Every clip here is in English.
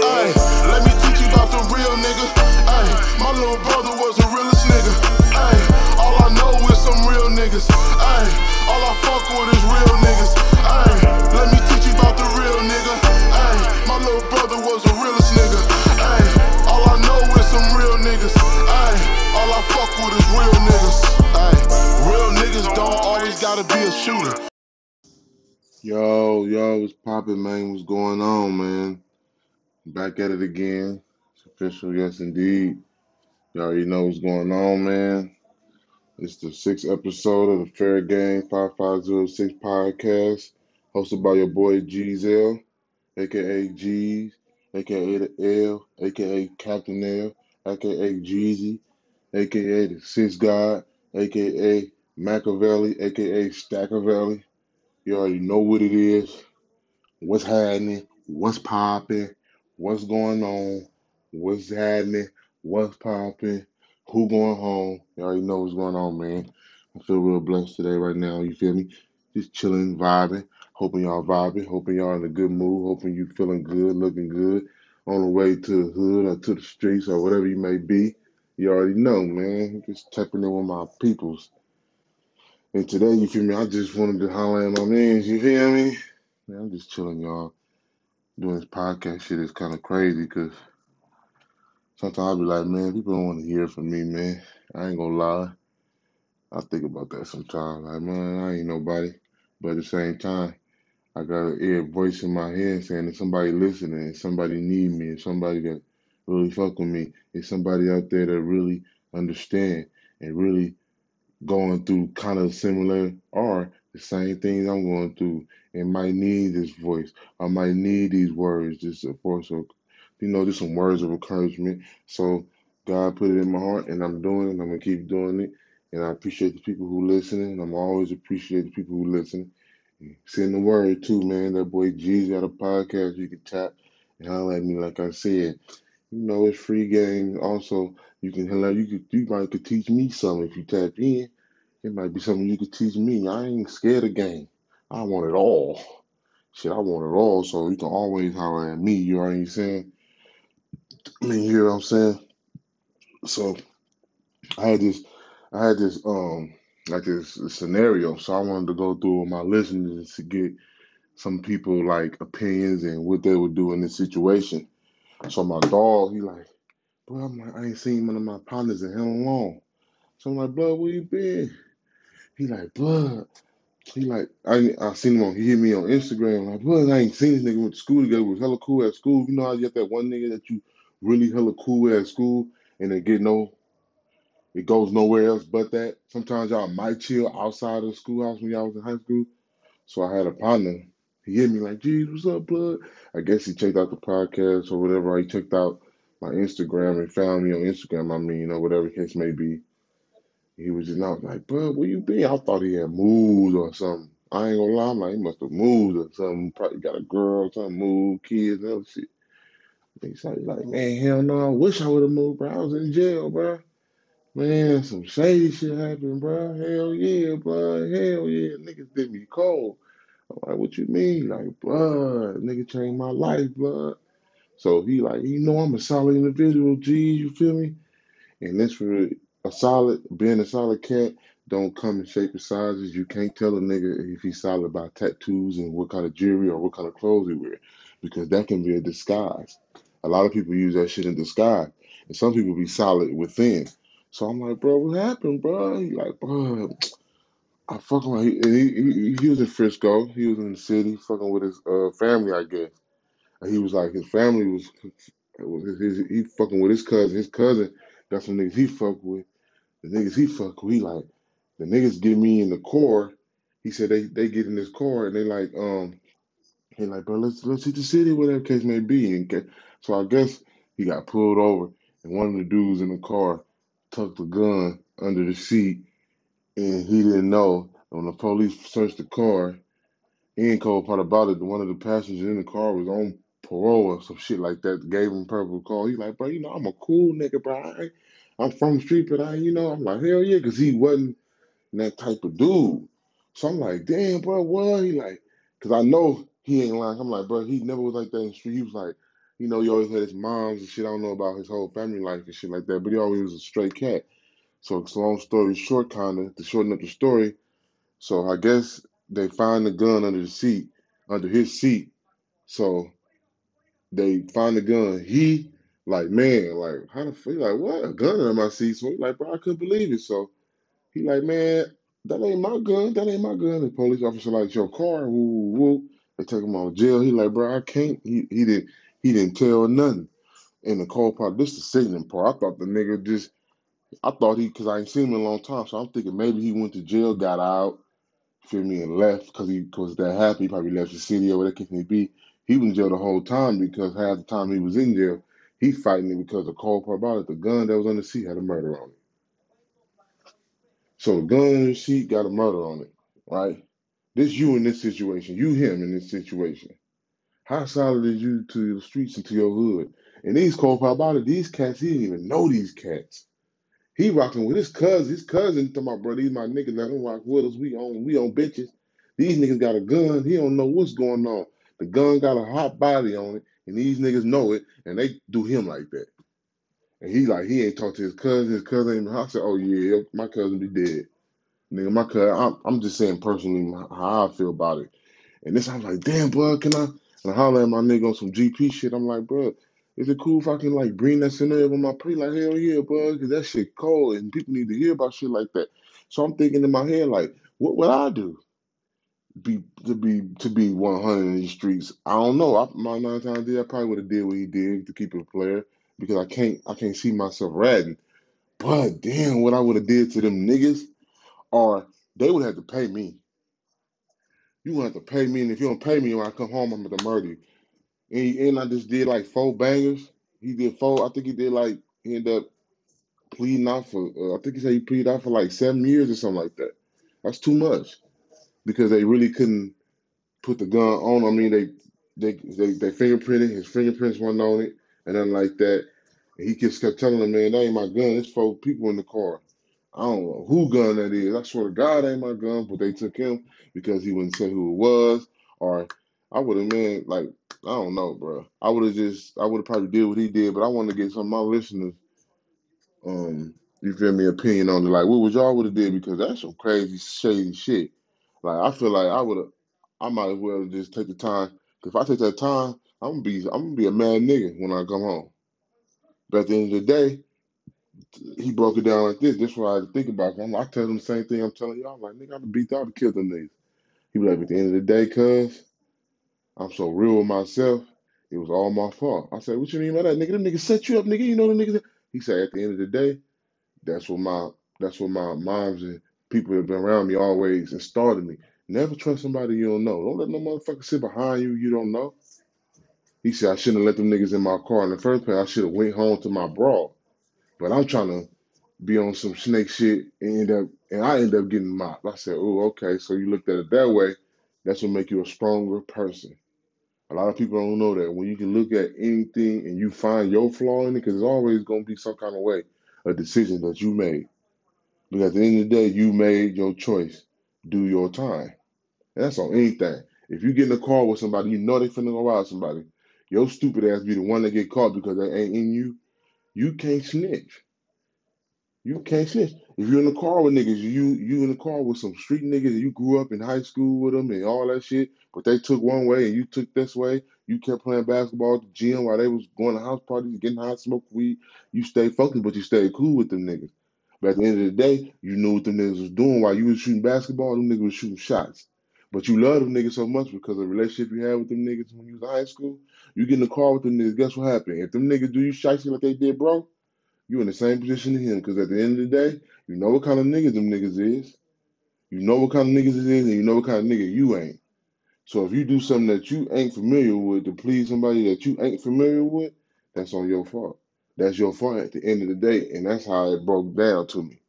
Ay, let me teach you about the real nigga. Ay, my little brother was the realest nigga. Ay, all I know is some real niggas. Ay, all I fuck with is real niggas. Ay, let me teach you about the real nigga. Be a shooter. Yo, yo, what's poppin', man? What's going on, man? Back at it again. It's official, yes, indeed. Y'all already know what's going on, man. It's the sixth episode of the Fair Game 5506 podcast, hosted by your boy Gzel, aka G's, aka the L, aka Captain L, aka Jeezy, aka the Six God, aka Machiavelli, aka Stackavelli. You already know what it is. what's happening, what's popping, what's going on, what's happening, what's popping, who going home. You already know what's going on, man. I feel real blessed today, right now. You feel me? Just chilling, vibing. Hoping y'all vibing. Hoping y'all in a good mood. Hoping you feeling good, looking good. On the way to the hood or to the streets or whatever you may be. You already know, man. Just tapping in with my peoples. And today, you feel me? I just wanted to holler at my mans. You feel me? Man, I'm just chilling, y'all doing this podcast shit is kind of crazy because sometimes I'll be like, man, people don't want to hear from me, man. I ain't gonna lie. I think about that sometimes. Like, man, I ain't nobody. But at the same time, I got an ear voice in my head saying that somebody listening, and somebody need me, and somebody that really fuck with me, is somebody out there that really understand and really going through kind of similar or the same things I'm going through and might need this voice. I might need these words just for so you know, just some words of encouragement. So God put it in my heart and I'm doing it and I'm gonna keep doing it. And I appreciate the people who listening. And I'm always appreciate the people who listen. Send the word too, man. That boy G's got a podcast you can tap and holler at me like I said. You know, it's free game. Also, you can hello you could you might could teach me something if you tap in. It might be something you could teach me. I ain't scared of game. I want it all. Shit, I want it all. So you can always holler at me. You know what I'm saying? I mean, you hear what I'm saying? So I had this, I had this, um, like this scenario. So I wanted to go through with my listeners to get some people like opinions and what they would do in this situation. So my dog, he like, bro, I'm like, I ain't seen one of my partners in hell long. So I'm like, bro, where you been? He like, bro, He like I I seen him on he hit me on Instagram like well I ain't seen this nigga went to school together was hella cool at school. You know how you get that one nigga that you really hella cool at school and they get no it goes nowhere else but that. Sometimes y'all might chill outside of the schoolhouse when y'all was in high school. So I had a partner. He hit me like, geez, what's up, blood? I guess he checked out the podcast or whatever. He checked out my Instagram and found me on Instagram, I mean, or whatever the case may be. He was just out like, bro, where you been? I thought he had moved or something. I ain't gonna lie, I'm like, he must have moved or something. Probably got a girl, something, moved, kids, and other shit. He's like, like, man, hell no, I wish I would have moved, bro. I was in jail, bro. Man, some shady shit happened, bro. Hell yeah, bro. Hell yeah. Niggas did me cold. I'm like, what you mean? Like, blood. Nigga changed my life, blood. So he like, you know, I'm a solid individual, G, you feel me? And this for a solid, being a solid cat don't come in shape and sizes. You can't tell a nigga if he's solid by tattoos and what kind of jewelry or what kind of clothes he wear, because that can be a disguise. A lot of people use that shit in disguise, and some people be solid within. So I'm like, bro, what happened, bro? He like, bro, I fucking like, he, he, he, was in Frisco. He was in the city, fucking with his uh, family, I guess. And he was like, his family was, was his, he fucking with his cousin. His cousin got some niggas he fuck with. The niggas he fuck with, he like, the niggas get me in the car. He said they, they get in this car and they like, um, he like, bro, let's let's hit the city, whatever case may be. And so I guess he got pulled over, and one of the dudes in the car tucked the gun under the seat, and he didn't know. When the police searched the car, And cold part about it, one of the passengers in the car was on parole or some shit like that. Gave him probable cause. He like, bro, you know, I'm a cool nigga, bro. I ain't- I'm from the street, but I, you know, I'm like, hell yeah, because he wasn't that type of dude. So I'm like, damn, bro, what? He like, because I know he ain't lying. I'm like, bro, he never was like that in the street. He was like, you know, he always had his moms and shit. I don't know about his whole family life and shit like that, but he always was a straight cat. So, it's a long story short, kind of, to shorten up the story. So I guess they find the gun under the seat, under his seat. So they find the gun. He, like, man, like, how the fuck? Like, what? A gun under my seat. So he like, bro, I couldn't believe it. So he like, man, that ain't my gun. That ain't my gun. The police officer like, your car. Woo, woo. They take him on jail. He like, bro, I can't. He he didn't he didn't tell nothing. In the cold part, this is the sickening part. I thought the nigga just, I thought he, cause I ain't seen him in a long time, so I'm thinking maybe he went to jail, got out, feel me, and left because he was that happy. He probably left the city or whatever the case may be. He was in jail the whole time because half the time he was in jail, he fighting it because the cold part about it, the gun that was on the seat had a murder on it. So the gun on the seat got a murder on it, right? This you in this situation, you him in this situation. How solid is you to the streets and to your hood? And these cold part about it, these cats, he didn't even know these cats. He rocking with his cousin. His cousin to my brother, these my niggas let him rock with us. We on we on bitches. These niggas got a gun. He don't know what's going on. The gun got a hot body on it, and these niggas know it, and they do him like that. And he like he ain't talked to his cousin. His cousin ain't. I said, oh yeah, my cousin be dead. Nigga, my cousin. I'm, I'm just saying personally how I feel about it. And this, I'm like, damn, bro, can I? And I holler at my nigga on some GP shit. I'm like, bro, is it cool if I can like bring that scenario with my pre? Like, hell yeah, bro, because that shit cold and people need to hear about shit like that. So I'm thinking in my head, like, what would I do? Be to be to be 100 in these streets. I don't know. I, my nine times did. I probably would have did what he did to keep it a player because I can't I can't see myself ratting. But damn, what I would have did to them niggas, or they would have to pay me. You gonna have to pay me, and if you don't pay me when I come home, I'm gonna murder you. And, he, and I just did like four bangers. He did four. I think he did like he ended up pleading out for. Uh, I think he said he pleaded out for like seven years or something like that. That's too much because they really couldn't put the gun on. I mean, they they they, they fingerprinted his fingerprints weren't on it and nothing like that. And he just kept telling them, man, that ain't my gun. It's four people in the car. I don't know who gun that is. I swear to God, ain't my gun. But they took him because he wouldn't say who it was. Or I would have been like, I don't know, bro. I would have just, I would have probably did what he did. But I want to get some of my listeners, um, you feel me, opinion on it. Like, what would y'all would have did? Because that's some crazy, shady shit. Like, I feel like I would have, I might as well just take the time. if I take that time, I'm gonna be, I'm gonna be a mad nigga when I come home. But at the end of the day, he broke it down like this. This is what I had to think about. I'm, I tell him the same thing I'm telling y'all. I'm like, nigga, I'd have beat out to kill them niggas. He be like, at the end of the day, cuz, I'm so real with myself, it was all my fault. I said, what you mean by that? Nigga, them niggas set you up, nigga. You know them niggas. He said, at the end of the day, that's what my that's what my moms and people have been around me always installed in me. Never trust somebody you don't know. Don't let no motherfucker sit behind you you don't know. He said I shouldn't have let them niggas in my car in the first place. I should have went home to my bra. But I'm trying to be on some snake shit and end up and I end up getting mopped. I said, oh, okay. So you looked at it that way. That's what make you a stronger person. A lot of people don't know that when you can look at anything and you find your flaw in it, because there's always going to be some kind of way, a decision that you made. But at the end of the day, you made your choice. Do your time. And that's on anything. If you get in a car with somebody, you know they finna go out somebody. Your stupid ass be the one that get caught because they ain't in you. You can't snitch. You can't snitch. If you're in the car with niggas, you you in the car with some street niggas and you grew up in high school with them and all that shit, but they took one way and you took this way. You kept playing basketball at the gym while they was going to house parties, getting high, smoke weed. You stayed focused, but you stayed cool with them niggas. But at the end of the day, you knew what them niggas was doing while you was shooting basketball. Them niggas was shooting shots. But you love them niggas so much because of the relationship you had with them niggas when you was in high school. You get in the car with them niggas, guess what happened? If them niggas do you shit like they did, bro, you in the same position to him because at the end of the day, you know what kind of niggas them niggas is. You know what kind of niggas it is, and you know what kind of nigga you ain't. So if you do something that you ain't familiar with to please somebody that you ain't familiar with, that's on your fault. That's your fault at the end of the day, and that's how it broke down to me.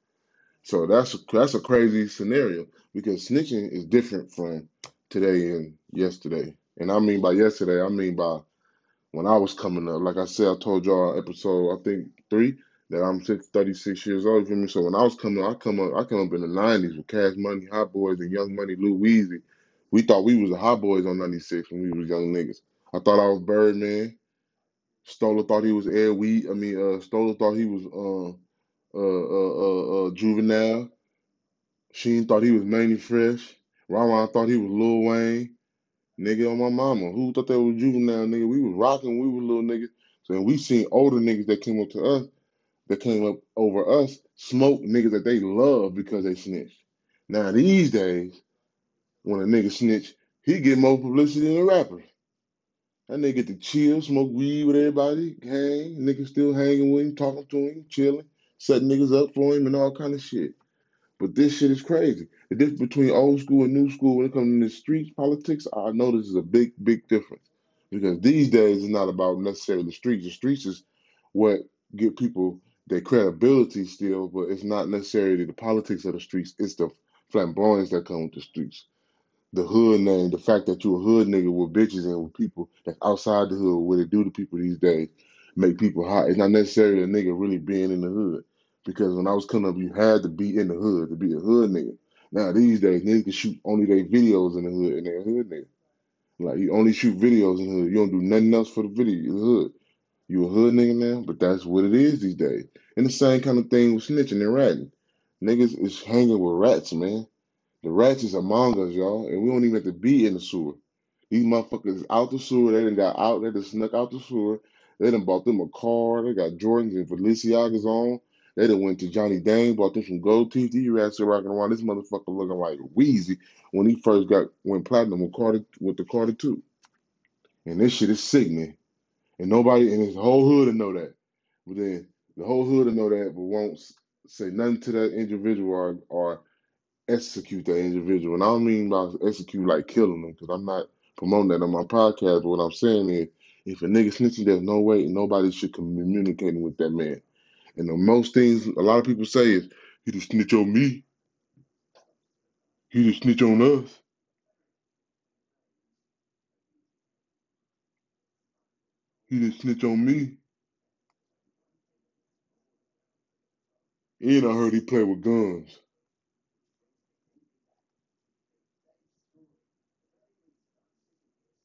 So that's a, that's a crazy scenario because snitching is different from today and yesterday. And I mean by yesterday, I mean by when I was coming up. Like I said, I told y'all episode I think three that I'm 36 years old. You feel me? So when I was coming, I come up, I come up in the '90s with Cash Money, Hot Boys, and Young Money, Lil Weezy. We thought we was the Hot Boys on '96 when we was young niggas. I thought I was Birdman. Stoller thought he was Ed Weed. I mean, uh, Stoller thought he was uh, uh, uh, uh, uh, Juvenile. Sheen thought he was Mannie Fresh. Ron thought he was Lil Wayne. Nigga on my mama. Who thought that was Juvenile, nigga? We was rocking. We was little niggas. So we seen older niggas that came up to us, that came up over us, smoke niggas that they love because they snitched. Now these days, when a nigga snitch, he get more publicity than a rapper. That nigga get to chill, smoke weed with everybody, hang, niggas still hanging with him, talking to him, chilling, setting niggas up for him and all kind of shit. But this shit is crazy. The difference between old school and new school when it comes to the streets politics, I know this is a big, big difference. Because these days it's not about necessarily the streets. The streets is what get people their credibility still, but it's not necessarily the politics of the streets. It's the flamboyance that come with the streets the hood name, the fact that you a hood nigga with bitches and with people that's outside the hood, what it do to people these days, make people hot. It's not necessarily a nigga really being in the hood. Because when I was coming up, you had to be in the hood to be a hood nigga. Now these days, niggas can shoot only their videos in the hood and they're a hood nigga. Like you only shoot videos in the hood. You don't do nothing else for the video, the hood. You a hood nigga now, but that's what it is these days. And the same kind of thing with snitching and ratting. Niggas is hanging with rats, man. The rats is among us, y'all, and we don't even have to be in the sewer. These motherfuckers out the sewer. They done got out. They done snuck out the sewer. They done bought them a car. They got Jordans and Balenciagas on. They done went to Johnny Dang, bought them some gold teeth. These rats are rocking around. This motherfucker looking like Weezy when he first got went platinum with Carter with the Carter two. And this shit is sickening. And nobody in his whole hood to know that. But then the whole hood to know that, but won't say nothing to that individual or, or execute that individual. And I don't mean by execute like killing them, because I'm not promoting that on my podcast. But what I'm saying is, if a nigga snitching, there's no way nobody should communicate with that man. And the most things a lot of people say is, he just snitch on me. He just snitch on us. He just snitch on me. And I heard he play with guns.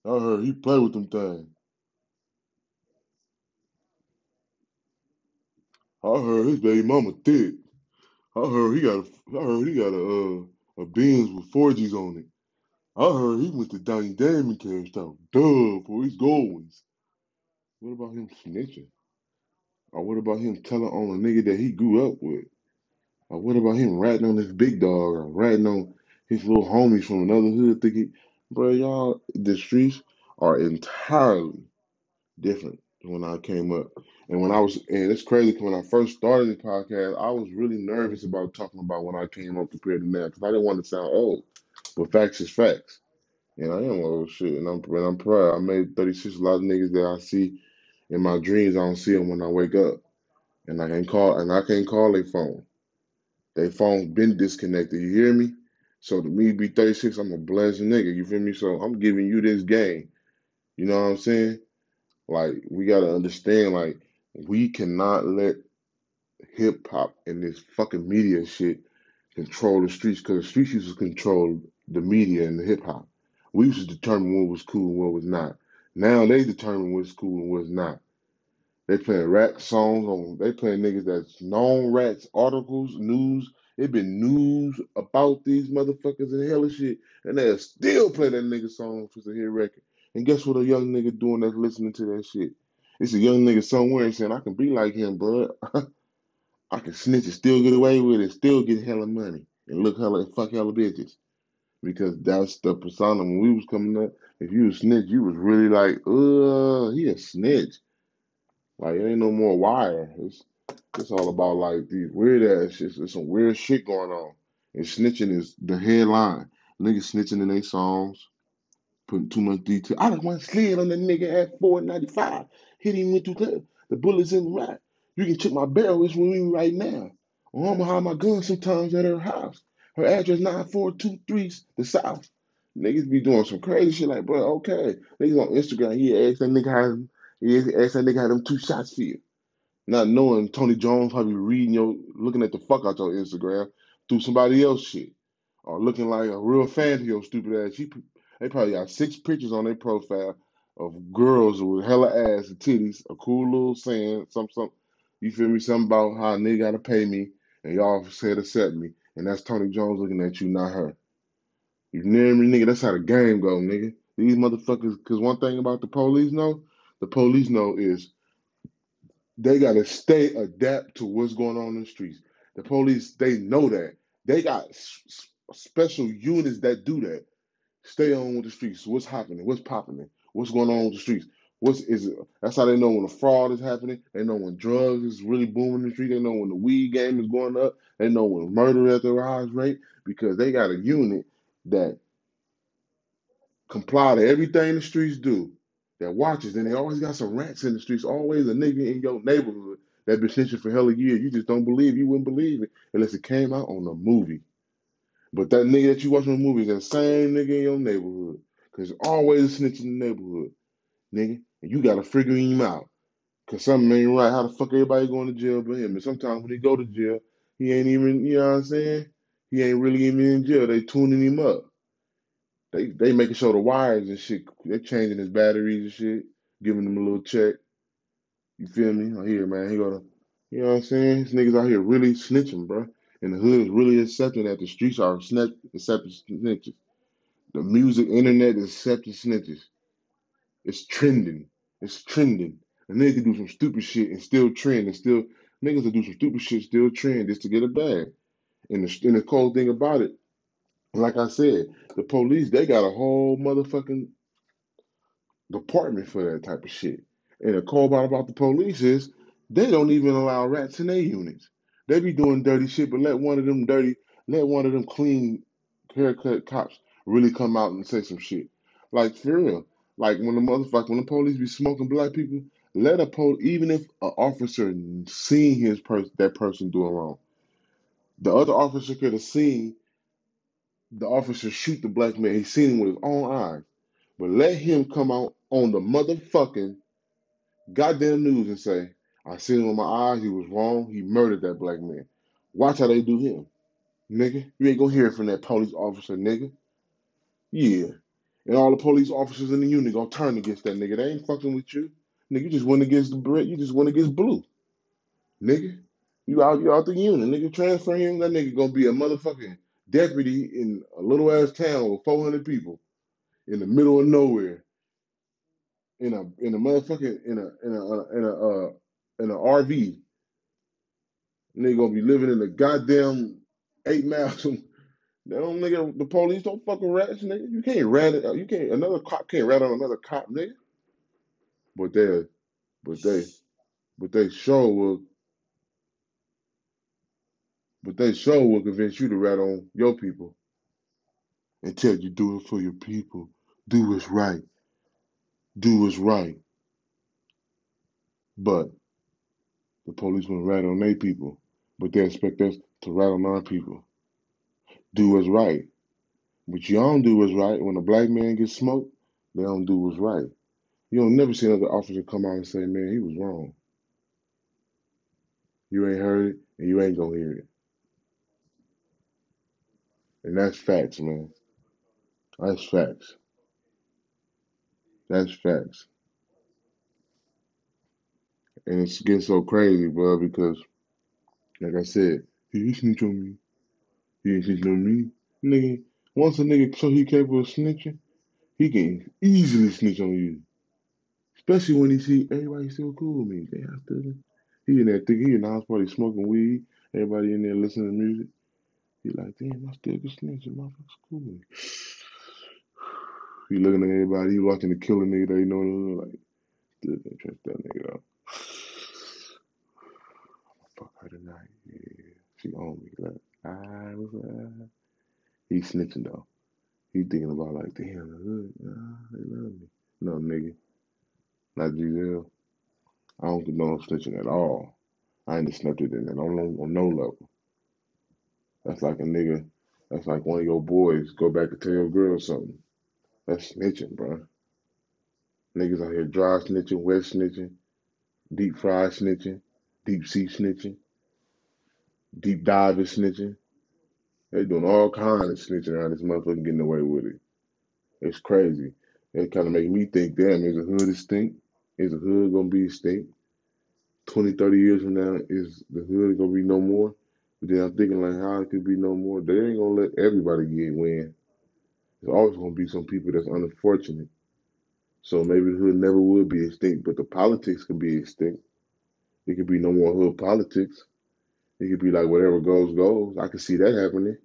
I heard he play with them things. I heard his baby mama thick. I heard he got a, I heard he got a uh, a Benz with 4Gs on it. I heard he went to Donnie Damon cashed out. Duh, for his goings. What about him snitching? Or what about him telling on a nigga that he grew up with? Or what about him ratting on his big dog or ratting on his little homies from another hood thinking, bro, y'all, the streets are entirely different when I came up. And when I was, and it's crazy when I first started the podcast, I was really nervous about talking about when I came up compared to now because I didn't want to sound old. But facts is facts. And I am old shit, and I'm and I'm proud. I made 36. A lot of niggas that I see in my dreams, I don't see them when I wake up, and I can't call and I can't call their phone. Their phone been disconnected. You hear me? So to me, be 36, I'm a blessed nigga. You feel me? So I'm giving you this game. You know what I'm saying? Like we gotta understand, like we cannot let hip hop and this fucking media shit control the streets because the streets used to control the media and the hip hop. We used to determine what was cool and what was not. Now they determine what's cool and what's not. They playing rap songs on. They playing niggas that's known rats, articles, news. It been news about these motherfuckers and hell of shit, and they still play that nigga song for the hit record. And guess what a young nigga doing that's listening to that shit? It's a young nigga somewhere saying, I can be like him, bud. I can snitch and still get away with it, still get hella money, and look hella fuck hella bitches. Because that's the persona when we was coming up. If you snitch, you was really like, uh, he a snitch. Like it ain't no more wire. It's it's all about like these weird ass shit. There's some weird shit going on. And snitching is the headline. Niggas snitching in their songs, putting too much detail. I just want slid on the nigga at 495. Hit him with two clips. The bullets in the right. You can check my barrel. It's with me right now. I'm hide my gun sometimes at her house. Her address 9423 the South. Niggas be doing some crazy shit like, bro, okay. Niggas on Instagram, he asked that nigga how he asked that nigga how them two shots feel. Not knowing Tony Jones probably reading your looking at the fuck out your Instagram through somebody else shit. Or looking like a real fan to your stupid ass. He, they probably got six pictures on their profile of girls with hella ass and titties, a cool little saying, some some you feel me, something about how a nigga gotta pay me and y'all said accept me. And that's Tony Jones looking at you, not her. You me, nigga? That's how the game go, nigga. These motherfuckers, because one thing about the police know, the police know is they gotta stay adapt to what's going on in the streets. The police, they know that. They got s- special units that do that. Stay on with the streets. What's happening? What's popping? What's going on with the streets? What's is it? That's how they know when a fraud is happening. They know when drugs is really booming in the street. They know when the weed game is going up. They know when murder at the rise rate because they got a unit that comply to everything the streets do. That watches, and they always got some rats in the streets. Always a nigga in your neighborhood that been snitching for hella years. You just don't believe. You wouldn't believe it unless it came out on a movie. But that nigga that you watching the movie is that same nigga in your neighborhood. Cause always a snitch in the neighborhood, nigga. And you gotta figure him out. Cause something ain't right. How the fuck everybody going to jail but him? And sometimes when he go to jail, he ain't even, you know what I'm saying? He ain't really even in jail. They tuning him up. They they making sure the wires and shit, they changing his batteries and shit, giving him a little check. You feel me? Oh, I hear, man. He gonna, you know what I'm saying? These niggas out here really snitching, bro. And the hood is really accepting that the streets are snitch, accepting snitches. The music, internet is accepting snitches. It's trending. It's trending. A nigga can do some stupid shit and still trend and still niggas will do some stupid shit still trend just to get a bag. And the and the cold thing about it, like I said, the police they got a whole motherfucking department for that type of shit. And the cold part about the police is they don't even allow rats in their units. They be doing dirty shit, but let one of them dirty, let one of them clean haircut cops really come out and say some shit. Like for real. Like when the motherfucker, when the police be smoking black people, let a pol even if an officer seen his person that person doing wrong, the other officer could have seen the officer shoot the black man. He seen him with his own eyes. But let him come out on the motherfucking goddamn news and say, I seen him with my eyes, he was wrong, he murdered that black man. Watch how they do him, nigga. You ain't gonna hear it from that police officer, nigga. Yeah. And all the police officers in the unit gonna turn against that nigga. They ain't fucking with you. Nigga, you just went against the Brit, you just went against blue. Nigga. You out you out the unit, nigga. Transfer him, that nigga gonna be a motherfucking deputy in a little ass town with four hundred people in the middle of nowhere. In a in a motherfucking in a in a in a uh in a RV they gonna be living in a goddamn eight miles. They don't nigga. The police don't fucking rats, nigga. You can't rat it. You can't. Another cop can't rat on another cop, nigga. But they, but they, but they sure will. But they sure will convince you to rat on your people and tell you do it for your people. Do what's right. Do what's right. But the police will rat on their people. But they expect us to rat on our people. Do what's right. But you don't do what's right. When a black man gets smoked, they don't do what's right. You don't never see another officer come out and say, man, he was wrong. You ain't heard it and you ain't gonna hear it. And that's facts, man. That's facts. That's facts. And it's getting so crazy, bro, because like I said, he snitch on me. He snitch on me. Nigga, once a nigga show he capable of snitching, he can easily snitch on you. Especially when he see everybody still cool with me. I still he in there thinking he in the house party smoking weed, everybody in there listening to music. He like, damn, I still can snitch and motherfuckers cool me. He looking at everybody. He watching the killer nigga that he know like, still can't trust that nigga out. Fuck her tonight. Yeah, she on me. Like, I was, uh, he snitching though. He thinking about like, damn, the hood, ah, they love me. No, nigga, not Giselle. I don't condone snitching at all. I ain't snitched it in on no, on no level. That's like a nigga. That's like one of your boys go back and tell your girl something. That's snitching, bro. Niggas out here dry snitching, wet snitching, deep fried snitching, deep sea snitching, deep diving snitching. They doing all kinds of snitching around this motherfucker getting away with it. It's crazy. It kind of make me think, damn, is the hood extinct? Is the hood gonna be extinct? 20, 30 years from now, is the hood gonna be no more? Then I'm thinking like how it could be no more. They ain't gonna let everybody get win. There's always gonna be some people that's unfortunate. So maybe the hood never would be extinct, but the politics could be extinct. It could be no more hood politics. It could be like whatever goes goes. I could see that happening.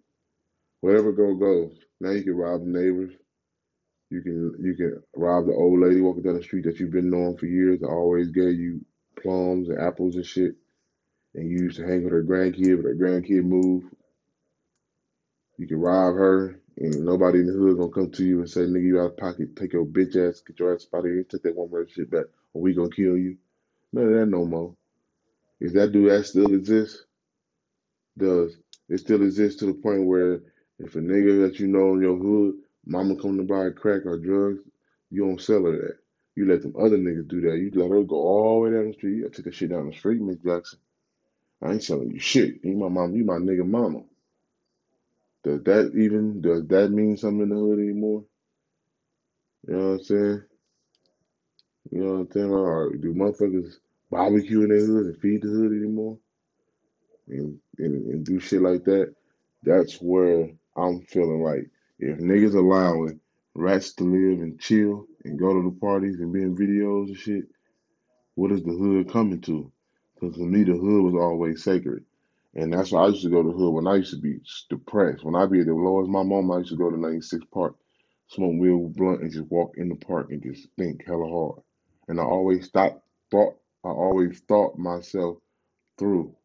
Whatever goes goes. Now you can rob the neighbors. You can you can rob the old lady walking down the street that you've been knowing for years that always gave you plums and apples and shit. And you used to hang with her grandkid, but her grandkid moved. You can rob her, and nobody in the hood gonna come to you and say, "Nigga, you out of pocket. Take your bitch ass, get your ass out of here. Take that one murder shit back, or we gonna kill you." None of that no more. Is that do that still exists? Does it still exist to the point where if a nigga that you know in your hood, mama come to buy crack or drugs, you don't sell her that. You let them other niggas do that. You let her go all the way down the street. I took that shit down the street, Miss Jackson. I ain't selling you shit. You my mom. You my nigga mama. Does that even does that mean something in the hood anymore? You know what I'm saying? You know what I'm saying? Or do motherfuckers barbecue in their hood and feed the hood anymore? And, and and do shit like that? That's where I'm feeling like if niggas allowing rats to live and chill and go to the parties and be in videos and shit, what is the hood coming to? Because for me, the hood was always sacred. And that's why I used to go to the hood when I used to be depressed. When I be at the lowest my mom, I used to go to 96 Park, smoke real blunt, and just walk in the park and just think hella hard. And I always thought, thought, I always thought myself through.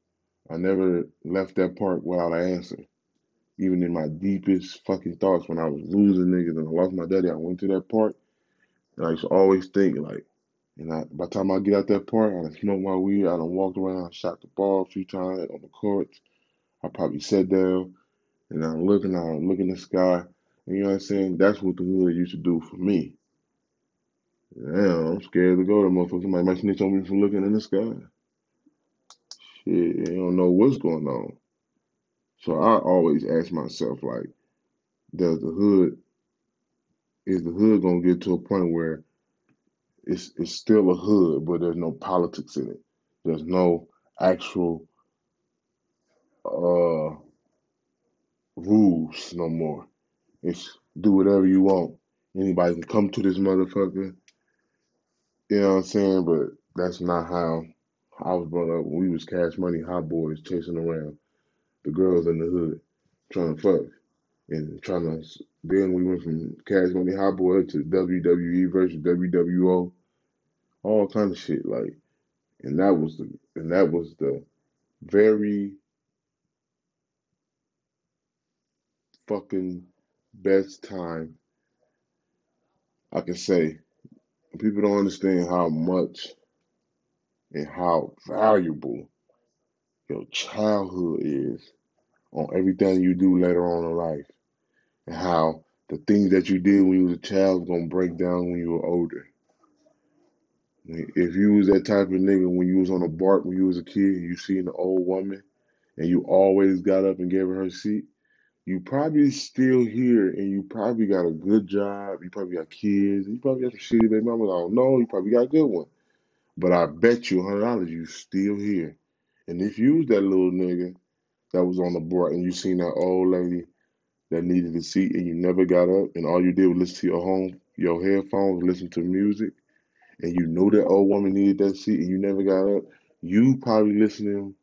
I never left that park without an answer. Even in my deepest fucking thoughts, when I was losing niggas and I lost my daddy, I went to that park and I used to always think like, and I, by the time I get out that park, I done smoked my weed, I done walked around, I shot the ball a few times on the courts. I probably sat down and I'm looking, I'm looking at the sky. And you know what I'm saying? That's what the hood used to do for me. Now I'm scared to go to motherfuckers. Somebody might snitch on me for looking in the sky. Shit, I don't know what's going on. So I always ask myself, like, does the hood is the hood gonna get to a point where it's it's still a hood, but there's no politics in it. There's no actual uh rules no more. It's do whatever you want. Anybody can come to this motherfucker. You know what I'm saying? But that's not how I was brought up. We was cash money hot boys chasing around the girls in the hood trying to fuck and trying to. Then we went from cash money hot boy to WWE versus WWO, all kind of shit like. And that was the and that was the very fucking best time I can say. People don't understand how much and how valuable your childhood is on everything you do later on in life. And how the things that you did when you was a child is gonna break down when you were older. If you was that type of nigga when you was on a bark when you was a kid and you seen an old woman and you always got up and gave her her seat, you probably still here and you probably got a good job, you probably got kids, you probably got some shitty baby mamas, I don't know, you probably got a good one. But I bet you hundred dollars you still here. And if you was that little nigga that was on the board and you seen that old lady that needed a seat and you never got up and all you did was listen to your home your headphones, listen to music, and you know that old woman needed that seat and you never got up, you probably listening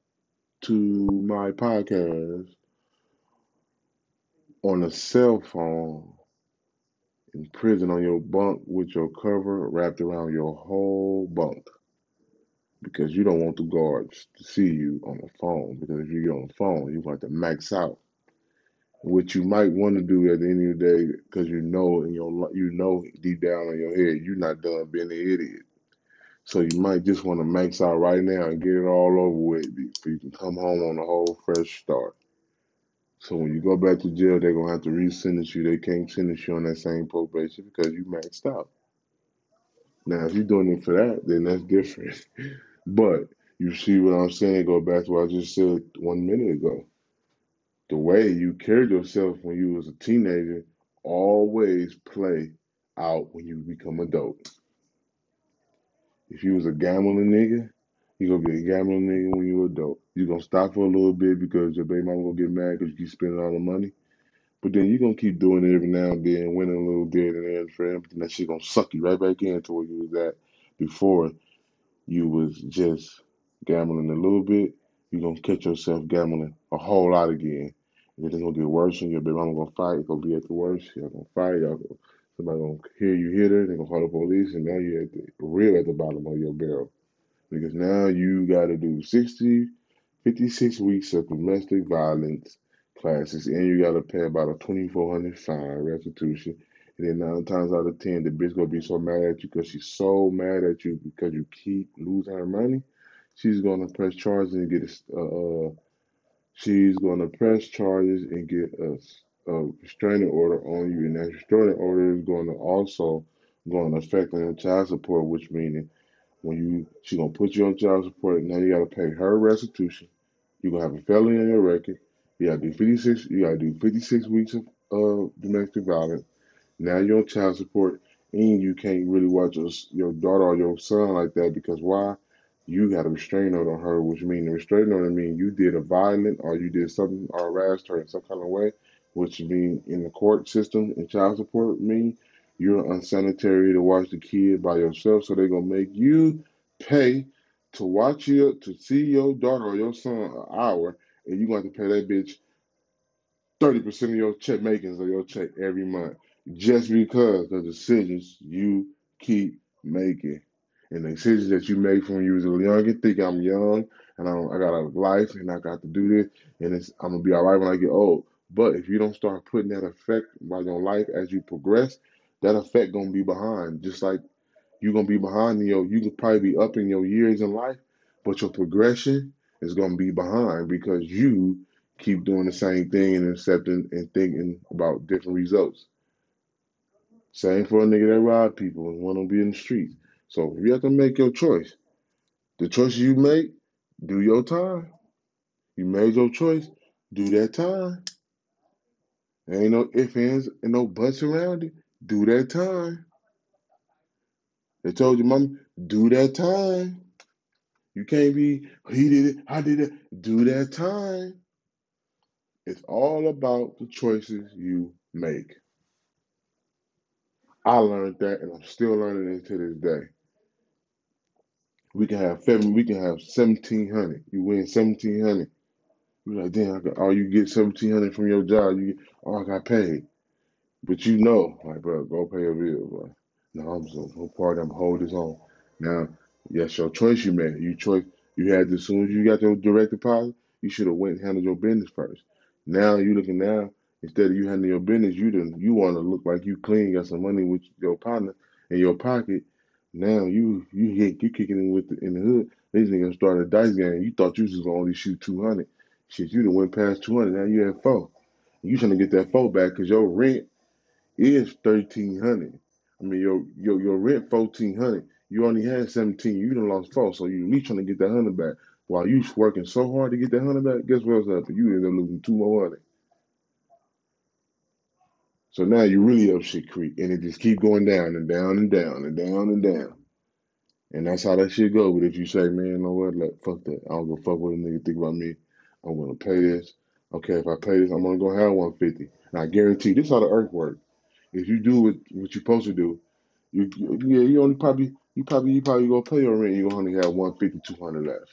to my podcast on a cell phone in prison on your bunk with your cover wrapped around your whole bunk because you don't want the guards to see you on the phone because if you get on the phone, you want to max out. What you might want to do at the end of the day, because you know in your you know deep down in your head you're not done being an idiot. So you might just want to max out right now and get it all over with so you can come home on a whole fresh start. So when you go back to jail, they're gonna have to re-sentence you. They can't sentence you on that same probation because you maxed out. Now, if you're doing it for that, then that's different. But you see what I'm saying? Go back to what I just said one minute ago. The way you carried yourself when you was a teenager always play out when you become adult. If you was a gambling nigga, you gonna be a gambling nigga when you adult. you gonna stop for a little bit because your baby mama gonna get mad because you keep spending all the money. But then you gonna keep doing it every now and then, winning a little bit and then for and that shit gonna suck you right back into where you was at before you was just gambling a little bit. You're gonna catch yourself gambling a whole lot again. Then it's gonna get worse and your baby mama gonna fight, it's gonna be at the worst, y'all gonna fight, y'all gonna, somebody gonna hear you hit her, they gonna call the police, and now you're at the real at the bottom of your barrel. Because now you gotta do 60, 56 weeks of domestic violence classes, and you gotta pay about a 2400 fine restitution. And then nine times out of ten, the bitch gonna be so mad at you because she's so mad at you because you keep losing her money. She's gonna press charges and get a, uh, she's gonna press charges and get a, a restraining order on you, and that restraining order is gonna also going to affect on your child support, which meaning when you she gonna put you on child support, now you gotta pay her restitution. You're gonna have a felony on your record. You gotta do 56. You gotta do 56 weeks of uh, domestic violence. Now you're on child support, and you can't really watch your, your daughter or your son like that because why? You got a restraining order on her, which means a restraining order means you did a violent or you did something or harassed her in some kind of way, which means in the court system and child support mean you're unsanitary to watch the kid by yourself, so they're gonna make you pay to watch your to see your daughter or your son an hour, and you're going to pay that bitch thirty percent of your check makings of your check every month just because the decisions you keep making and the decisions that you make from when you was a young and think I'm young and I, I got a life and I got to do this and it's, I'm gonna be all right when I get old. But if you don't start putting that effect by your life as you progress, that effect gonna be behind. Just like you're gonna be behind in your, you could probably be up in your years in life, but your progression is gonna be behind because you keep doing the same thing and accepting and thinking about different results. Same for a nigga that rob people and want to be in the streets. So you have to make your choice. The choice you make, do your time. You made your choice, do that time. Ain't no ifs, ands, and no buts around it. Do that time. They told you, mom, do that time. You can't be, he did it, I did it. Do that time. It's all about the choices you make. I learned that, and I'm still learning it to this day. We can have seven. We can have seventeen hundred. You win seventeen hundred. You're like, damn, I got, oh, you get seventeen hundred from your job. You, oh, I got paid. But you know, like, bro, go pay your bill, bro. No, I'm so no part. I'm hold this on. Now, yes, your choice you made. You choice you had as soon as you got your direct deposit, you should have went and handled your business first. Now you looking now instead of you handling your business, you done you want to look like you clean, got some money with your partner in your pocket. Now you you hit you kicking in with the, in the hood. These niggas started a dice game. You thought you was gonna only shoot two hundred. Shit, you done went past two hundred. Now you at four. You trying to get that four back because your rent is thirteen hundred. I mean your your your rent fourteen hundred. You only had seventeen. You done lost four, so you at least trying to get that hundred back. While you working so hard to get that hundred back, guess what's up? You end up losing two more hundred. So now you're really up shit creek, and it just keep going down and down and down and down and down. And that's how that shit go. But if you say, man, you know what, like fuck that, I don't go fuck what a nigga think about me. I'm gonna pay this. Okay, if I pay this, I'm gonna go have 150. And I guarantee this is how the earth works. If you do what what you're supposed to do, you yeah, you only probably you probably you probably gonna pay your rent. You only have 150, 200 left.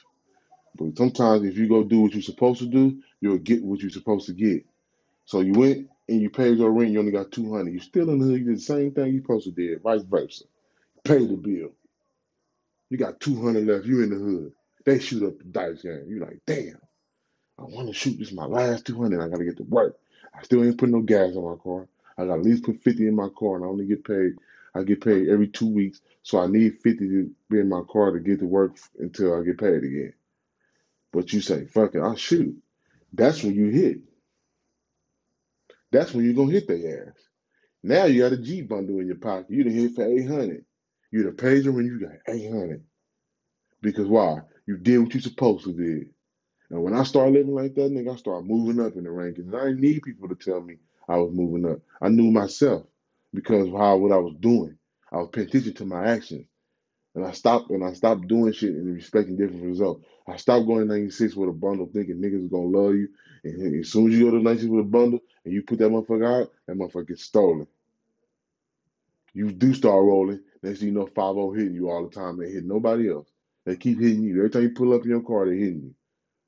But sometimes if you go do what you're supposed to do, you'll get what you're supposed to get. So you went and you paid your rent, you only got 200. You still in the hood, you did the same thing you supposed to did, vice versa. Pay the bill. You got 200 left, you in the hood. They shoot up the dice game. You like, damn, I want to shoot. This is my last 200. I got to get to work. I still ain't put no gas on my car. I got to at least put 50 in my car and I only get paid. I get paid every two weeks. So I need 50 to be in my car to get to work until I get paid again. But you say, fuck it, I'll shoot. That's when you hit. That's when you're gonna hit their ass. Now you got a G bundle in your pocket. You done hit for 800. You done paid them when you got 800. Because why? You did what you supposed to do. And when I start living like that, nigga, I start moving up in the rankings. And I didn't need people to tell me I was moving up. I knew myself because of how what I was doing. I was paying attention to my actions. And I stopped and I stopped doing shit and respecting different results. I stopped going to 96 with a bundle thinking niggas gonna love you. And as soon as you go to 96 with a bundle and you put that motherfucker out, that motherfucker gets stolen. You do start rolling. Next thing you know, 5 hitting you all the time. They hit nobody else. They keep hitting you. Every time you pull up in your car, they hitting you.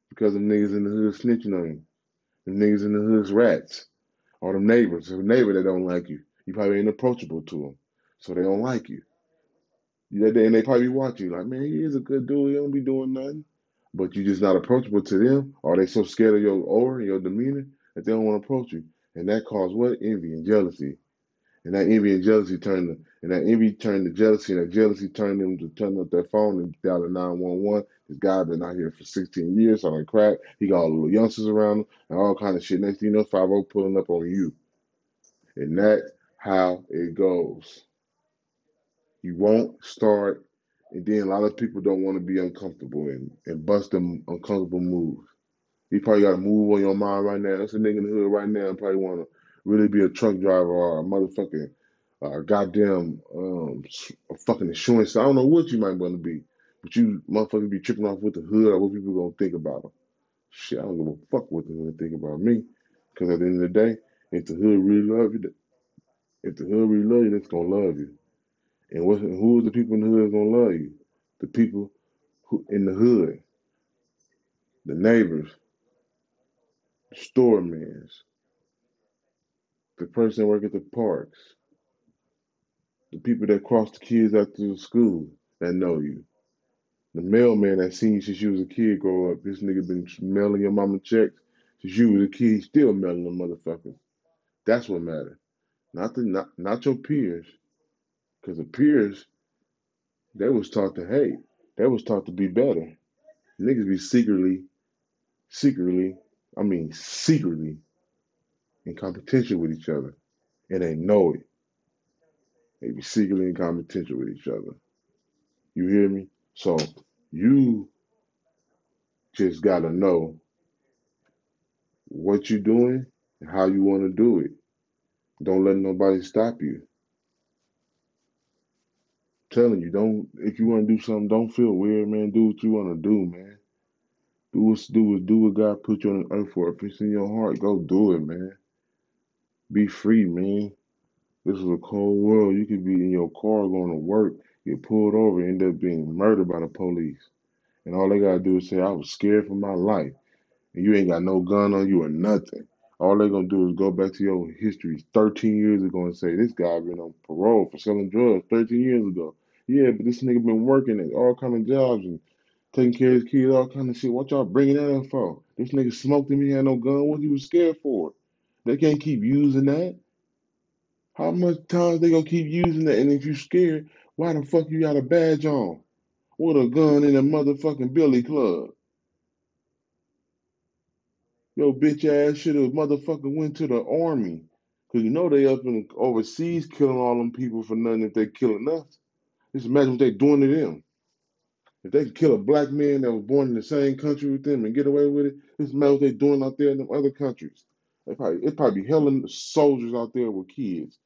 Because them niggas in the hood snitching on you. Them niggas in the hood's rats. Or them neighbors. A neighbor that don't like you. You probably ain't approachable to them. So they don't like you. And they probably be watching you like, man, he is a good dude. He don't be doing nothing. But you just not approachable to them. Or they so scared of your aura and your demeanor that they don't want to approach you. And that causes what? Envy and jealousy. And that envy and jealousy turned the, and that envy turned to jealousy, and that jealousy turned them to turn up their phone and dial the 911. This guy been out here for 16 years selling crack. He got all the little youngsters around him and all kind of shit. Next thing you know, 5 pulling up on you. And that's how it goes. You won't start, and then a lot of people don't want to be uncomfortable and, and bust them uncomfortable moves. You probably got a move on your mind right now. That's a nigga in the hood right now. Probably want to really be a truck driver or a motherfucking uh, goddamn um, a fucking insurance. I don't know what you might want to be, but you motherfuckers be tripping off with the hood or what people gonna think about them. Shit, I don't give a fuck what the hood think about me. Because at the end of the day, if the hood really love you, if the hood really love you, it's gonna love you. And what, who are the people in the hood gonna love you? The people who in the hood, the neighbors, the store mans, the person that work at the parks, the people that cross the kids to the school that know you. The mailman that seen you since you was a kid grow up. This nigga been mailing your mama checks since you was a kid. Still mailing them motherfuckers. That's what matters. Not the not not your peers. Cause the peers, they was taught to hate. They was taught to be better. Niggas be secretly, secretly, I mean secretly in competition with each other. And they know it. They be secretly in competition with each other. You hear me? So you just gotta know what you're doing and how you want to do it. Don't let nobody stop you. Telling you, don't if you want to do something, don't feel weird, man. Do what you want to do, man. Do what do what do what God put you on the earth for. If it's in your heart, go do it, man. Be free, man. This is a cold world. You could be in your car going to work, get pulled over, end up being murdered by the police. And all they gotta do is say, I was scared for my life. And you ain't got no gun on you or nothing. All they gonna do is go back to your history 13 years ago and say, This guy been on parole for selling drugs 13 years ago. Yeah, but this nigga been working at all kind of jobs and taking care of his kids, all kind of shit. What y'all bringing that in for? This nigga smoked him, he had no gun. What he was scared for? They can't keep using that. How much times they gonna keep using that? And if you scared, why the fuck you got a badge on? With a gun in a motherfucking billy club? Yo, bitch ass should have motherfucking went to the army. Cause you know they up in overseas killing all them people for nothing if they killing us. Just imagine what they're doing to them. If they could kill a black man that was born in the same country with them and get away with it, just imagine what they doing out there in them other countries. They probably it probably be hella soldiers out there with kids.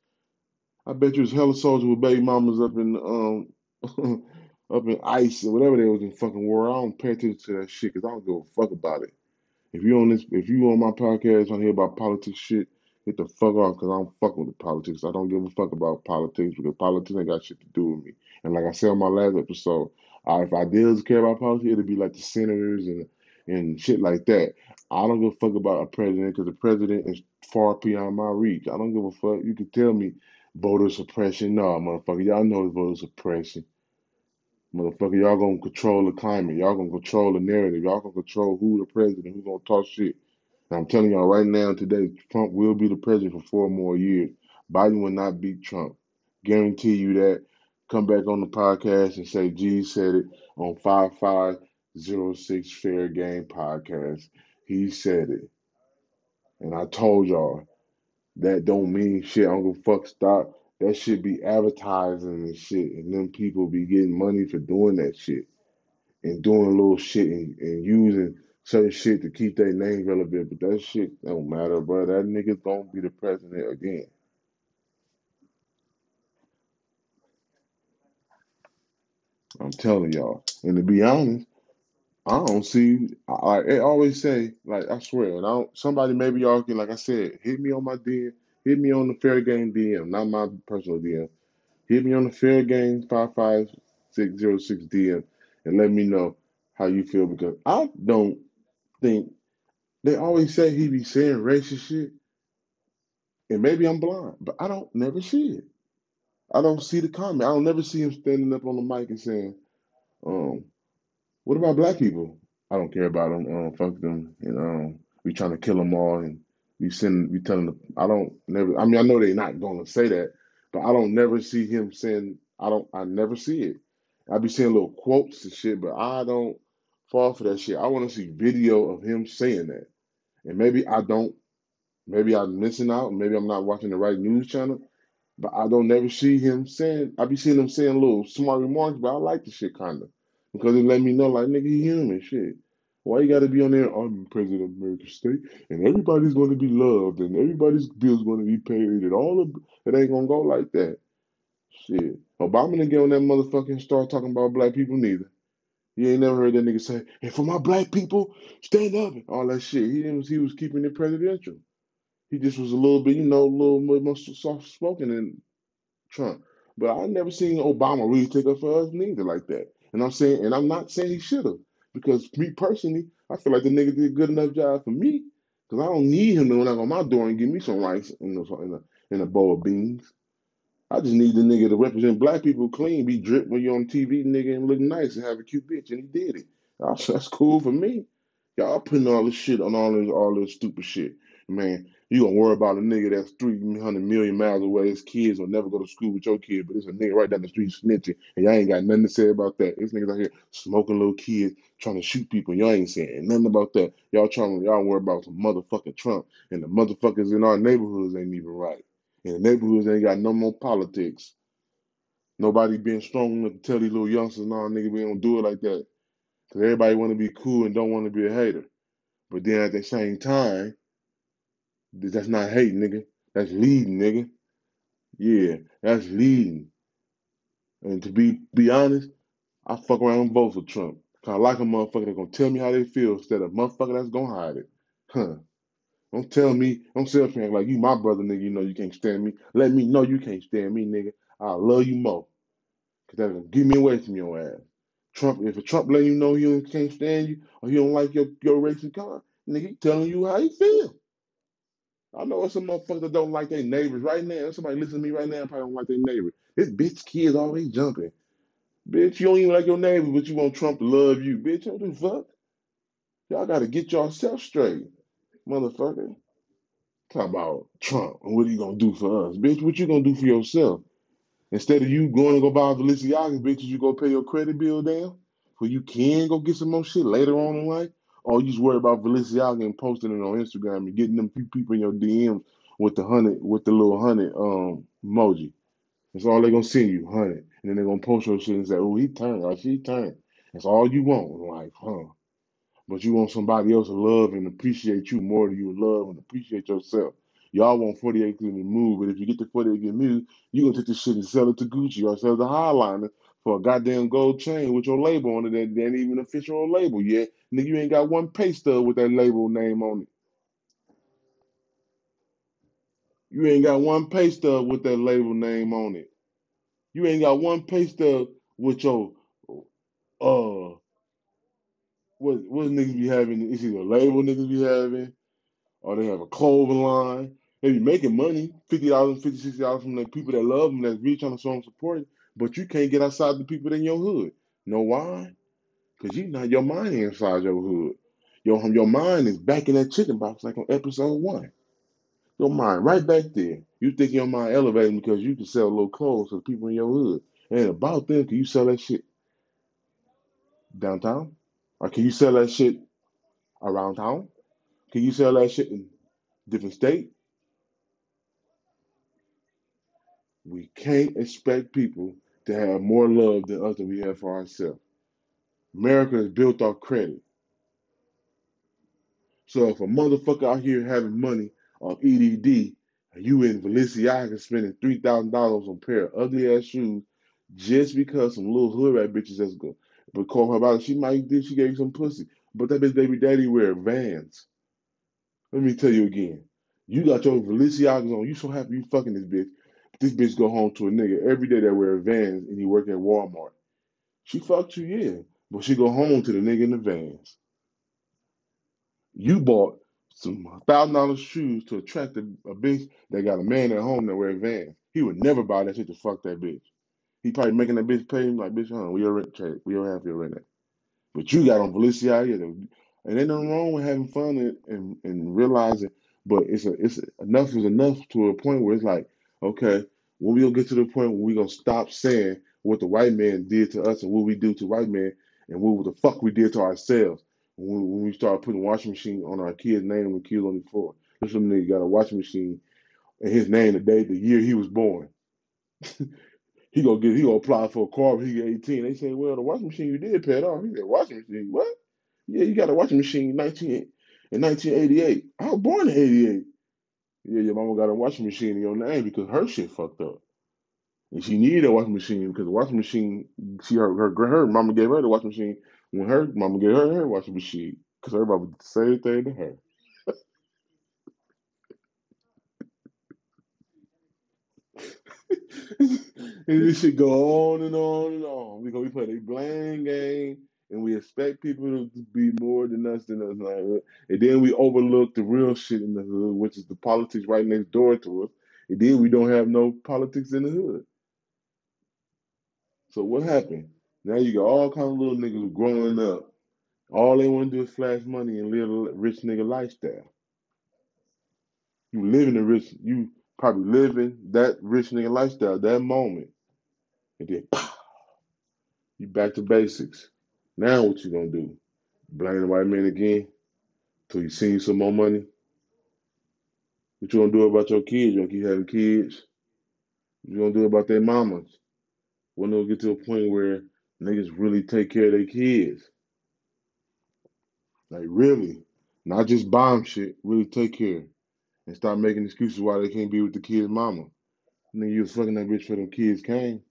I bet you it's hella soldiers with baby mamas up in um up in ice or whatever they was in fucking war. I don't pay attention to that shit because I don't give a fuck about it. If you on this, if you on my podcast on here about politics shit, get the fuck off because I don't fuck with the politics. I don't give a fuck about politics because politics ain't got shit to do with me. And like I said on my last episode, if I did care about politics, it'd be like the senators and and shit like that. I don't give a fuck about a president because the president is far beyond my reach. I don't give a fuck. You can tell me voter suppression. No, motherfucker, y'all know it's voter suppression. Motherfucker, y'all gonna control the climate. Y'all gonna control the narrative. Y'all gonna control who the president, who's gonna talk shit. I'm telling y'all right now, today, Trump will be the president for four more years. Biden will not beat Trump. Guarantee you that. Come back on the podcast and say G said it on 5506 Fair Game Podcast. He said it. And I told y'all, That don't mean shit. A fuck. Stop. That shit be advertising and shit, and them people be getting money for doing that shit and doing little shit and, and using certain shit to keep their name relevant. But that shit don't matter, bro. That nigga's gonna be the president again. I'm telling y'all. And to be honest, I don't see. I, I I always say, like I swear, and I don't, somebody maybe y'all can, like I said, hit me on my DM, hit me on the Fair Game DM, not my personal DM. Hit me on the Fair Game five five six zero six DM, and let me know how you feel because I don't think they always say he be saying racist shit, and maybe I'm blind, but I don't never see it. I don't see the comment. I don't never see him standing up on the mic and saying, um, What about black people? I don't care about them. Um, fuck them. And um, we trying to kill them all, and we send, we telling them. I don't never. I mean, I know they're not going to say that, but I don't never see him saying. I don't. I never see it. I be seeing little quotes and shit, but I don't fall for that shit. I want to see video of him saying that, and maybe I don't. Maybe I'm missing out. Maybe I'm not watching the right news channel. But I don't never see him saying. I be seeing him saying little smart remarks, but I like the shit kind of because it let me know like nigga he human shit. Why you gotta be on there? I'm president of American state, and everybody's going to be loved, and everybody's bills going to be paid, and all of it ain't gonna go like that. Shit, Obama didn't get on that motherfucking start talking about black people neither. You ain't never heard that nigga say, "And for my black people, stand up," and all that shit. He didn't. He was keeping it presidential. He just was a little bit, you know, a little more, soft spoken than Trump. But I never seen Obama really take up for us neither like that. And I'm saying, and I'm not saying he should have, because me personally, I feel like the nigga did a good enough job for me, because I don't need him to knock on my door and give me some rice in a, in a, in a bowl of beans. I just need the nigga to represent black people clean, be drip when you're on TV, nigga, and look nice and have a cute bitch, and he did it. That's, cool for me. Y'all putting all this shit on all this all this stupid shit. Man, you gonna worry about a nigga that's 300 million miles away. His kids will never go to school with your kid, but it's a nigga right down the street snitching, and y'all ain't got nothing to say about that. This niggas out here smoking little kids, trying to shoot people, y'all ain't saying nothing about that. Y'all trying y'all worry about some motherfucking Trump, and the motherfuckers in our neighborhoods ain't even right. And the neighborhoods ain't got no more politics. Nobody being strong enough to tell these little youngsters, nah, nigga, we don't do it like that. Cause everybody want to be cool and don't want to be a hater. But then at the same time, that's not hate, nigga. That's leading, nigga. Yeah, that's leading. And to be be honest, I fuck around and vote for Trump. Cause I like a motherfucker that's gonna tell me how they feel instead of a motherfucker that's gonna hide it. Huh. Don't tell me, don't say up like you my brother, nigga, you know you can't stand me. Let me know you can't stand me, nigga. I'll love you more. Cause that's gonna get me away from your ass. Trump, if Trump letting you know he can't stand you or he don't like your, your racing car, nigga, he telling you how he feel. I know some motherfuckers that don't like their neighbors right now. Somebody listening to me right now probably don't like their neighbor. This bitch kids always jumping. Bitch, you don't even like your neighbor, but you want Trump to love you. Bitch, what the fuck? Y'all gotta get yourself straight, motherfucker. Talk about Trump and what he gonna do for us. Bitch, what you gonna do for yourself? Instead of you going to go buy Balenciaga, bitches, you go pay your credit bill down so you can go get some more shit later on in life. Or you just worry about Balenciaga and posting it on Instagram and getting them few people in your DMs with the hundred with the little hundred um emoji. That's all they gonna send you, hundred. And then they're gonna post your shit and say, Oh, he turned or she turned. That's all you want in life, huh? But you want somebody else to love and appreciate you more than you love and appreciate yourself. Y'all want 40 acres in the move, but if you get the 40 acre move, you gonna take this shit and sell it to Gucci or sell it to Highliner for a goddamn gold chain with your label on it that, that ain't even official label yet. Nigga, you ain't got one pay stub with that label name on it. You ain't got one pay stub with that label name on it. You ain't got one pay stub with your uh what what niggas be having? It's either a label niggas be having or they have a clothing line. They be making money, fifty dollars, fifty, sixty dollars from the people that love them, that's really trying to show them support. But you can't get outside the people in your hood. Know why? Because you not your mind inside your hood. Your your mind is back in that chicken box like on episode one. Your mind right back there. You think your mind elevating because you can sell little clothes to the people in your hood. It ain't about them. Can you sell that shit downtown? Or can you sell that shit around town? Can you sell that shit in different state? We can't expect people to have more love than us than we have for ourselves. America is built off credit. So if a motherfucker out here having money on EDD, and you in Balenciaga spending three thousand dollars on a pair of ugly ass shoes just because some little hood rat bitches that's good, but call her about it, she might think she gave you some pussy, but that bitch baby daddy wear Vans. Let me tell you again, you got your Balenciagas on, you so happy you fucking this bitch. This bitch go home to a nigga every day that wear Vans and he work at Walmart. She fucked you, yeah, but she go home to the nigga in the Vans. You bought some thousand dollar shoes to attract a, a bitch that got a man at home that wear Vans. He would never buy that shit to fuck that bitch. He probably making that bitch pay him like, bitch, huh? We rent check. We don't have your rent. But you got on Balenciaga, and ain't nothing wrong with having fun and, and, and realizing. But it's a it's a, enough is enough to a point where it's like, okay, when we gonna get to the point where we gonna stop saying what the white man did to us and what we do to white men and what the fuck we did to ourselves when, when we start putting washing machine on our kid's name when kids on the floor. This little nigga got a washing machine and his name the day, the year he was born. he gonna get he gonna apply for a car when he get 18. They say, well, the washing machine you did pay off. He said, washing machine, what? Yeah, you got a washing machine in 19 in 1988. I was born in 88. Yeah, your mama got a washing machine in your name because her shit fucked up. And she needed a washing machine because the washing machine, she her her, her mama gave her the washing machine when her mama gave her her washing machine because everybody was the same thing to her. and this should go on and on and on because we play a blame game and we expect people to be more than us than us, like, and then we overlook the real shit in the hood, which is the politics right next door to us, and then we don't have no politics in the hood. So what happened? Now you got all kind of little niggas growing up. All they want to do is flash money and live a rich nigga lifestyle. You living a rich, you probably living that rich nigga lifestyle that moment, and then pow, you back to basics. Now what you gonna do? Blame the white man again till you see some more money? What you gonna do about your kids? You gonna keep having kids? What you gonna do about their mamas? When they'll get to a point where niggas really take care of their kids. Like really. Not just bomb shit, really take care. And stop making excuses why they can't be with the kid's mama. Nigga, you was fucking that bitch for them kids came.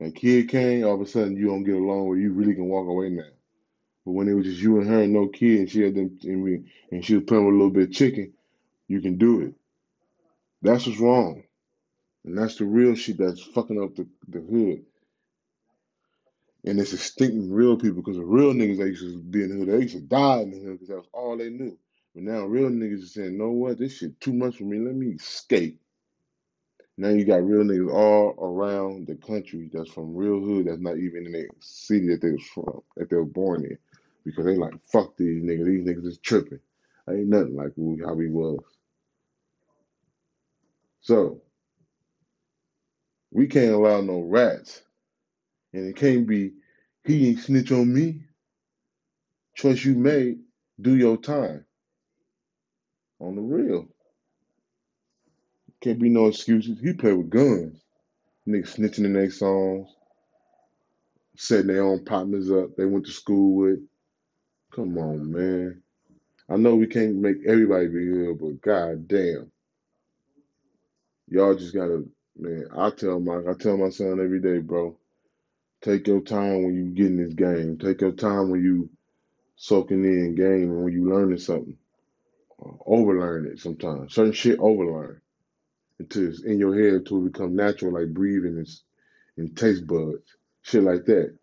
And kid came, all of a sudden you don't get along where you really can walk away now. But when it was just you and her and no kid, and she had them, and, we, and she was playing with a little bit of chicken, you can do it. That's what's wrong. And that's the real shit that's fucking up the, the hood. And it's extincting real people because the real niggas that used to be in the hood, they used to die in the hood because that was all they knew. But now real niggas are saying, know what, this shit too much for me. Let me escape. Now you got real niggas all around the country that's from real hood that's not even in the city that they was from, that they were born in. Because they like, fuck these niggas, these niggas is tripping. Ain't nothing like how we was. So we can't allow no rats. And it can't be he ain't snitch on me. Choice you made, do your time. On the real. Can't be no excuses. He play with guns. Niggas snitching in their songs, setting their own partners up they went to school with. Come on, man. I know we can't make everybody be good, but god damn. Y'all just gotta man, I tell my I tell my son every day, bro. Take your time when you get in this game. Take your time when you soaking in game and when you learning something. Overlearn it sometimes. Certain shit overlearn until it's in your head until it become natural, like breathing and, and taste buds, shit like that.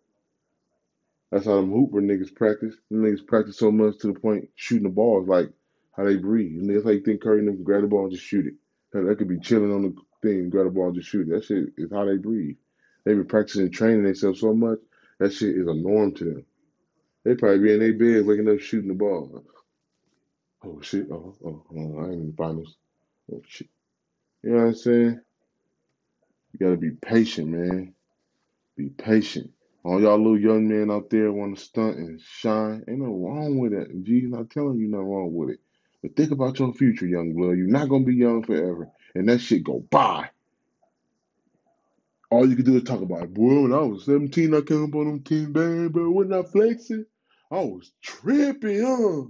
That's how them hooper niggas practice. Them niggas practice so much to the point shooting the balls like how they breathe. And that's how you think Curry can grab the ball and just shoot it. That could be chilling on the thing, grab the ball and just shoot it. That shit is how they breathe. They've been practicing and training themselves so much, that shit is a norm to them. They probably be in their bed waking up shooting the ball. Oh shit, oh, oh, oh I ain't in the finals. Oh shit. You know what I'm saying? You gotta be patient, man. Be patient. All y'all little young men out there want to stunt and shine. Ain't no wrong with that. G's not telling you nothing wrong with it. But think about your future, young blood. You're not gonna be young forever. And that shit go by. all you can do is talk about it. Boy, when I was 17, I came up on them 10 band, bro. Wasn't I flexing? I was tripping, huh?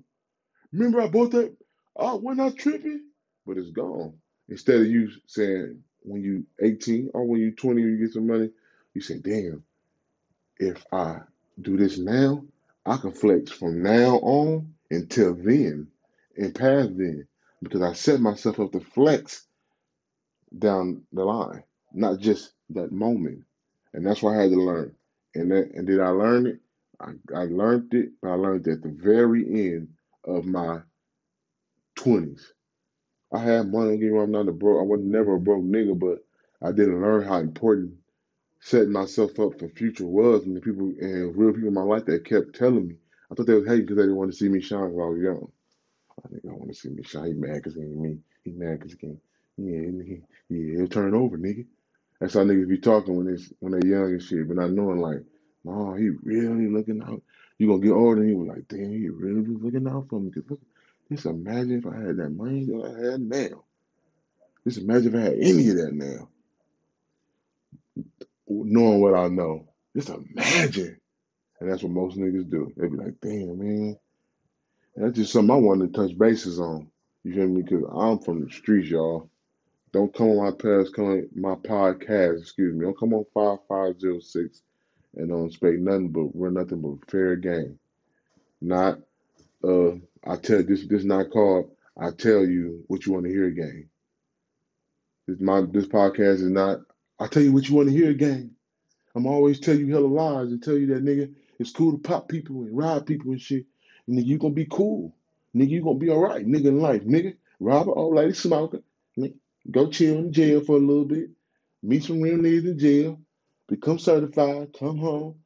Remember I bought that? Uh, oh, wasn't I tripping? But it's gone. Instead of you saying when you 18 or when you 20 you get some money, you say, damn, if I do this now, I can flex from now on until then and past then. Because I set myself up to flex down the line, not just that moment. And that's what I had to learn. And that, and did I learn it? I, I learned it, but I learned it at the very end of my twenties. I had money, don't I'm not a broke I was never a broke nigga, but I didn't learn how important setting myself up for future was and the people and real people in my life that kept telling me. I thought they was hating because they didn't want to see me shine because I was young. I think I want to see me shine. He mad because he ain't me. He mad because he can't. Yeah, he, yeah, he'll turn it over, nigga. That's how niggas be talking when they when they young and shit, but not knowing like, no, he really looking out. You gonna get older and he was like, damn, he really was looking out for me. Cause look, just imagine if I had that money that I had now. Just imagine if I had any of that now, knowing what I know. Just imagine. And that's what most niggas do. They be like, damn, man. And that's just something I wanted to touch bases on. You feel me? Because I'm from the streets, y'all. Don't come on my past, come on my podcast, excuse me. Don't come on 5506 and don't expect nothing but we're nothing but fair game. Not uh I tell this this not called I tell you what you want to hear game. This my this podcast is not I tell you what you want to hear game. I'm always tell you hella lies and tell you that nigga it's cool to pop people and rob people and shit. And nigga, you gonna be cool. Nigga, you gonna be alright, nigga in life, nigga. Rob an old lady smoker. Nigga, go chill in jail for a little bit. Meet some real niggas in jail. Become certified. Come home.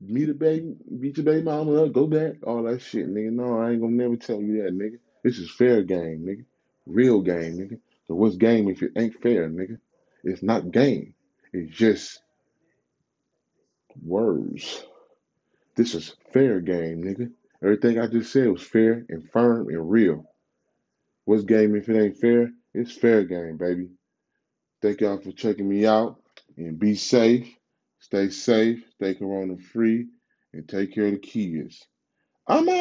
Meet a baby, meet your baby mama up, go back, all that shit, nigga. No, I ain't gonna never tell you that, nigga. This is fair game, nigga. Real game, nigga. So what's game if it ain't fair, nigga? It's not game. It's just words. This is fair game, nigga. Everything I just said was fair and firm and real. What's game if it ain't fair? It's fair game, baby. Thank y'all for checking me out and be safe. Stay safe, stay corona free, and take care of the kids. I'm out.